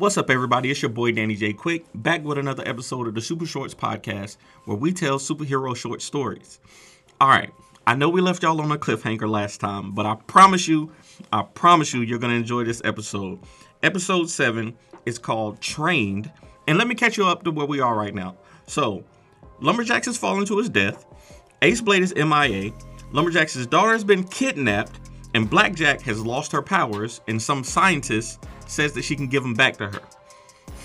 What's up, everybody? It's your boy Danny J. Quick, back with another episode of the Super Shorts podcast, where we tell superhero short stories. All right, I know we left y'all on a cliffhanger last time, but I promise you, I promise you, you're gonna enjoy this episode. Episode seven is called Trained, and let me catch you up to where we are right now. So, Lumberjacks has fallen to his death. Ace Blade is MIA. Lumberjack's daughter has been kidnapped, and Blackjack has lost her powers, and some scientist says that she can give them back to her.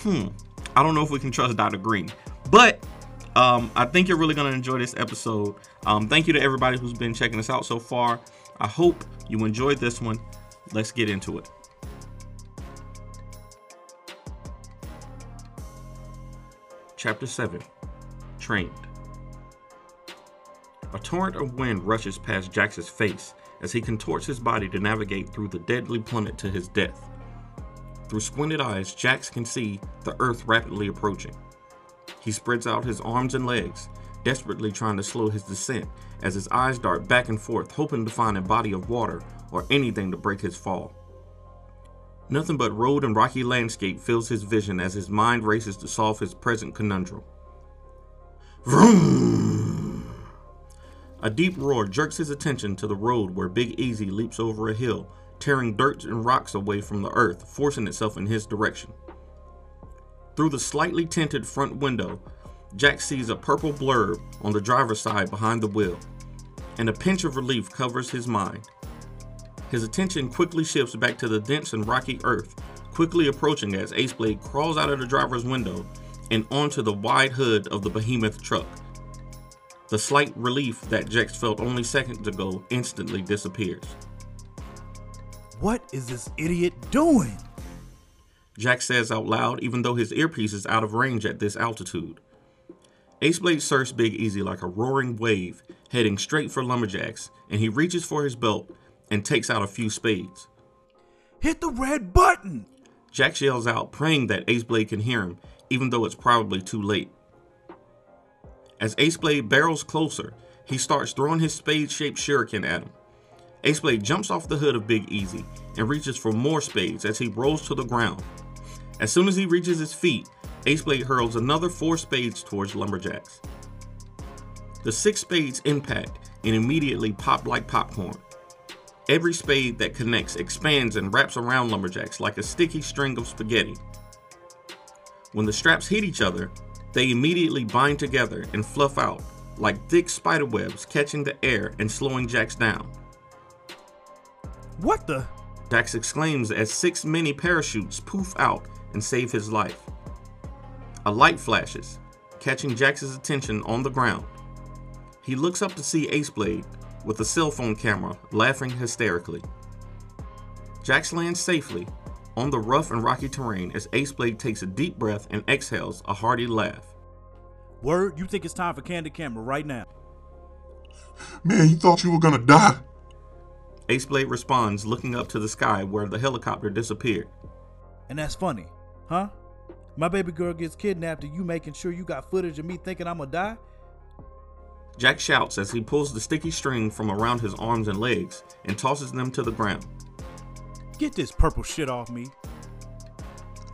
Hmm. I don't know if we can trust Dr. Green, but um, I think you're really going to enjoy this episode. Um, thank you to everybody who's been checking us out so far. I hope you enjoyed this one. Let's get into it. Chapter 7 Trained. A torrent of wind rushes past Jax's face as he contorts his body to navigate through the deadly plummet to his death. Through squinted eyes, Jax can see the earth rapidly approaching. He spreads out his arms and legs, desperately trying to slow his descent as his eyes dart back and forth, hoping to find a body of water or anything to break his fall. Nothing but road and rocky landscape fills his vision as his mind races to solve his present conundrum. Vroom! A deep roar jerks his attention to the road where Big Easy leaps over a hill, tearing dirt and rocks away from the earth, forcing itself in his direction. Through the slightly tinted front window, Jack sees a purple blurb on the driver's side behind the wheel, and a pinch of relief covers his mind. His attention quickly shifts back to the dense and rocky earth, quickly approaching as Ace Blade crawls out of the driver's window and onto the wide hood of the behemoth truck. The slight relief that Jax felt only seconds ago instantly disappears. What is this idiot doing? Jack says out loud, even though his earpiece is out of range at this altitude. Ace Blade surfs Big Easy like a roaring wave, heading straight for Lumberjacks, and he reaches for his belt and takes out a few spades. Hit the red button! Jack yells out, praying that Ace Blade can hear him, even though it's probably too late. As Ace Blade barrels closer, he starts throwing his spade shaped shuriken at him. Ace Blade jumps off the hood of Big Easy and reaches for more spades as he rolls to the ground. As soon as he reaches his feet, Ace Blade hurls another four spades towards Lumberjacks. The six spades impact and immediately pop like popcorn. Every spade that connects expands and wraps around lumberjacks like a sticky string of spaghetti. When the straps hit each other, they immediately bind together and fluff out like thick spider webs catching the air and slowing Jacks down. What the? Jax exclaims as six mini parachutes poof out and save his life. A light flashes, catching Jax's attention on the ground. He looks up to see Ace Blade with a cell phone camera laughing hysterically. Jax lands safely on the rough and rocky terrain as Ace Blade takes a deep breath and exhales a hearty laugh. Word, you think it's time for Candid Camera right now? Man, you thought you were gonna die? Ace Blade responds, looking up to the sky where the helicopter disappeared. And that's funny, huh? My baby girl gets kidnapped and you making sure you got footage of me thinking I'm gonna die? Jack shouts as he pulls the sticky string from around his arms and legs and tosses them to the ground. Get this purple shit off me.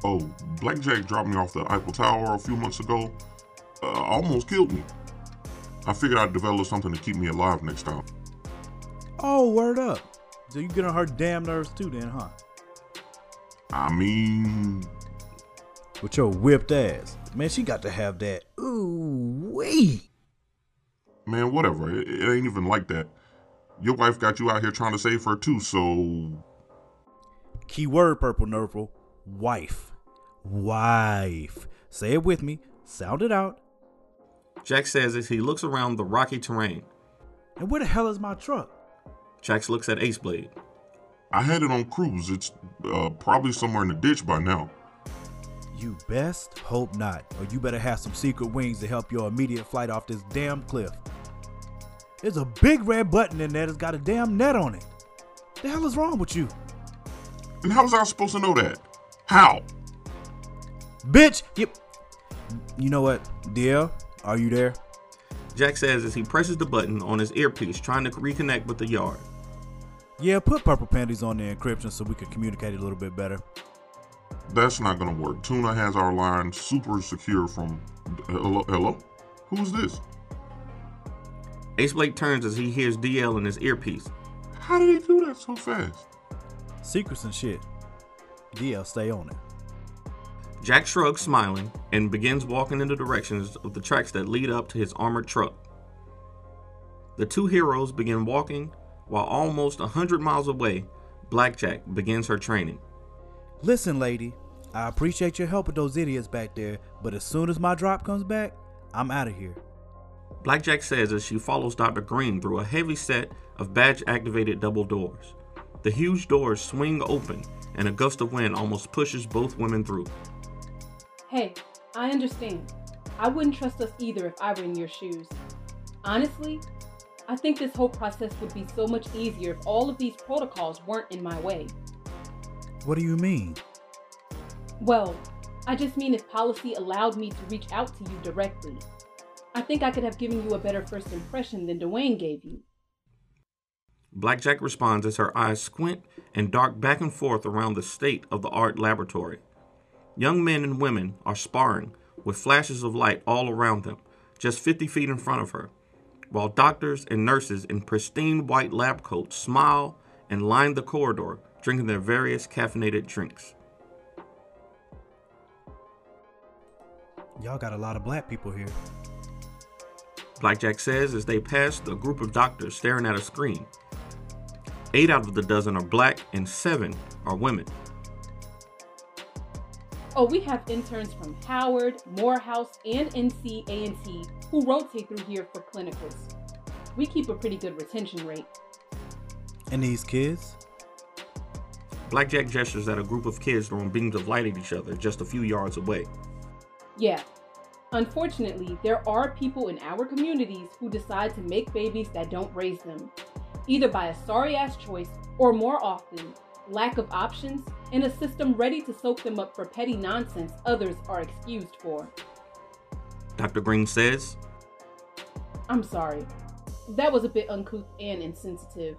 Oh, Blackjack dropped me off the Eiffel Tower a few months ago. Uh, almost killed me. I figured I'd develop something to keep me alive next time. Oh, word up. So you get on her damn nerves too then, huh? I mean, With your whipped ass. Man, she got to have that. Ooh, wee. man, whatever. It, it ain't even like that. Your wife got you out here trying to save her too, so Keyword purple nurple. Wife. Wife. Say it with me. Sound it out. Jack says as he looks around the rocky terrain. And where the hell is my truck? Jax looks at Ace Blade. I had it on cruise. It's uh, probably somewhere in the ditch by now. You best hope not, or you better have some secret wings to help your immediate flight off this damn cliff. There's a big red button in there that's got a damn net on it. The hell is wrong with you? And how was I supposed to know that? How? Bitch, you. You know what, DL? Are you there? Jack says as he presses the button on his earpiece, trying to reconnect with the yard. Yeah, put purple panties on the encryption so we can communicate a little bit better. That's not gonna work. Tuna has our line super secure from. Hello? Hello? Who's this? Ace Blade turns as he hears DL in his earpiece. How did he do that so fast? Secrets and shit. DL, stay on it. Jack shrugs, smiling, and begins walking in the directions of the tracks that lead up to his armored truck. The two heroes begin walking while almost a hundred miles away, Blackjack begins her training. Listen, lady, I appreciate your help with those idiots back there, but as soon as my drop comes back, I'm out of here. Blackjack says as she follows Dr. Green through a heavy set of badge activated double doors. The huge doors swing open, and a gust of wind almost pushes both women through. Hey, I understand. I wouldn't trust us either if I were in your shoes. Honestly, I think this whole process would be so much easier if all of these protocols weren't in my way. What do you mean? Well, I just mean if policy allowed me to reach out to you directly. I think I could have given you a better first impression than Dwayne gave you. Blackjack responds as her eyes squint and dart back and forth around the state of the art laboratory. Young men and women are sparring with flashes of light all around them, just 50 feet in front of her, while doctors and nurses in pristine white lab coats smile and line the corridor, drinking their various caffeinated drinks. Y'all got a lot of black people here. Blackjack says as they pass the group of doctors staring at a screen. Eight out of the dozen are black and seven are women. Oh, we have interns from Howard, Morehouse, and NC A&T who rotate through here for clinicals. We keep a pretty good retention rate. And these kids? Blackjack gestures at a group of kids throwing beams of light at each other just a few yards away. Yeah. Unfortunately, there are people in our communities who decide to make babies that don't raise them, either by a sorry ass choice or more often, lack of options, and a system ready to soak them up for petty nonsense others are excused for. Dr. Green says, I'm sorry. That was a bit uncouth and insensitive.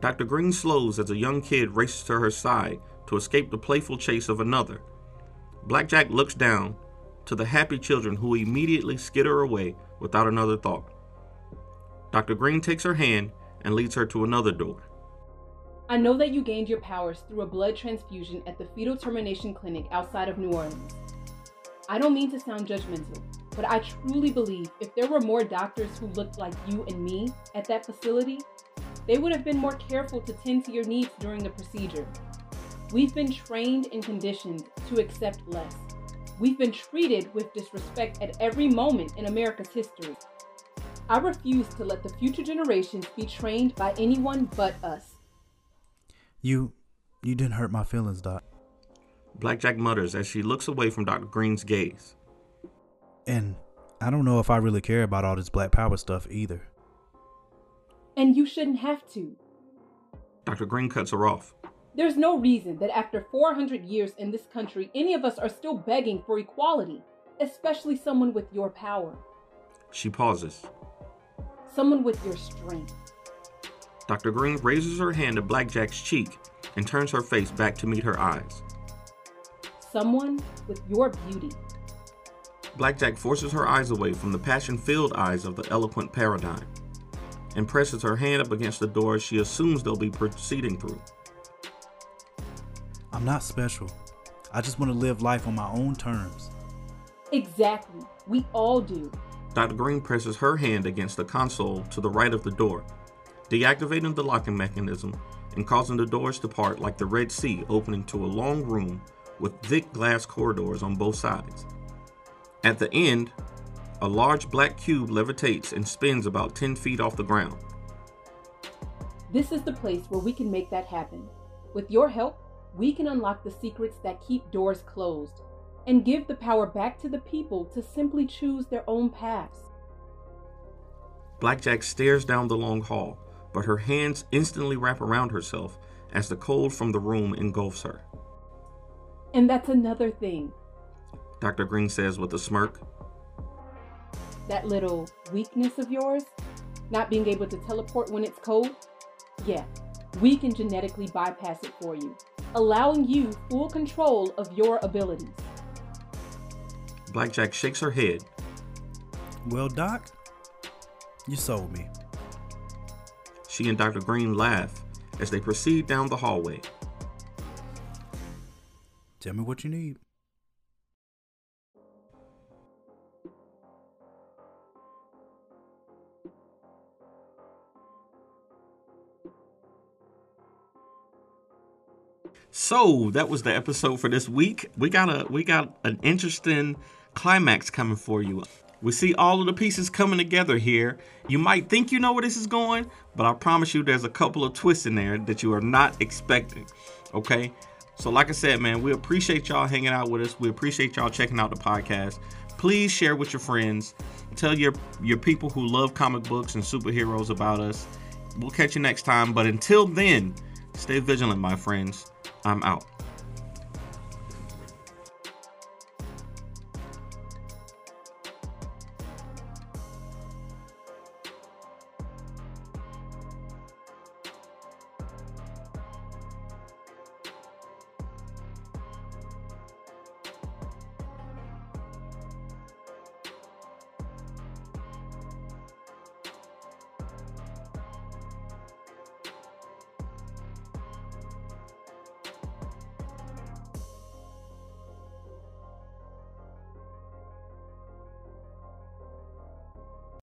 Dr. Green slows as a young kid races to her side to escape the playful chase of another. Blackjack looks down to the happy children who immediately skitter away without another thought. Dr. Green takes her hand and leads her to another door. I know that you gained your powers through a blood transfusion at the fetal termination clinic outside of New Orleans. I don't mean to sound judgmental, but I truly believe if there were more doctors who looked like you and me at that facility, they would have been more careful to tend to your needs during the procedure. We've been trained and conditioned to accept less. We've been treated with disrespect at every moment in America's history. I refuse to let the future generations be trained by anyone but us. You you didn't hurt my feelings, Doc. Blackjack mutters as she looks away from Dr. Green's gaze. And I don't know if I really care about all this black power stuff either. And you shouldn't have to. Dr. Green cuts her off. There's no reason that after 400 years in this country, any of us are still begging for equality, especially someone with your power, She pauses. someone with your strength. Dr. Green raises her hand to Blackjack's cheek and turns her face back to meet her eyes. Someone with your beauty. Blackjack forces her eyes away from the passion filled eyes of the eloquent paradigm and presses her hand up against the door she assumes they'll be proceeding through. I'm not special. I just want to live life on my own terms. Exactly. We all do. Dr. Green presses her hand against the console to the right of the door, deactivating the locking mechanism and causing the doors to part like the Red Sea opening to a long room with thick glass corridors on both sides. At the end, a large black cube levitates and spins about 10 feet off the ground. This is the place where we can make that happen. With your help, we can unlock the secrets that keep doors closed and give the power back to the people to simply choose their own paths. Blackjack stares down the long hall, but her hands instantly wrap around herself as the cold from the room engulfs her. And that's another thing. Dr. Green says with a smirk. That little weakness of yours, not being able to teleport when it's cold, yeah, we can genetically bypass it for you. allowing you full control of your abilities. Blackjack shakes her head. Well, Doc, you sold me. She and Dr. Green laugh as they proceed down the hallway. Tell me what you need. So that was the episode for this week. We got a we got an interesting climax coming for you. We see all of the pieces coming together here. You might think you know where this is going, but I promise you there's a couple of twists in there that you are not expecting. Okay? So like I said, man, we appreciate y'all hanging out with us. We appreciate y'all checking out the podcast. Please share with your friends. Tell your your people who love comic books and superheroes about us. We'll catch you next time, but until then, stay vigilant, my friends. I'm out.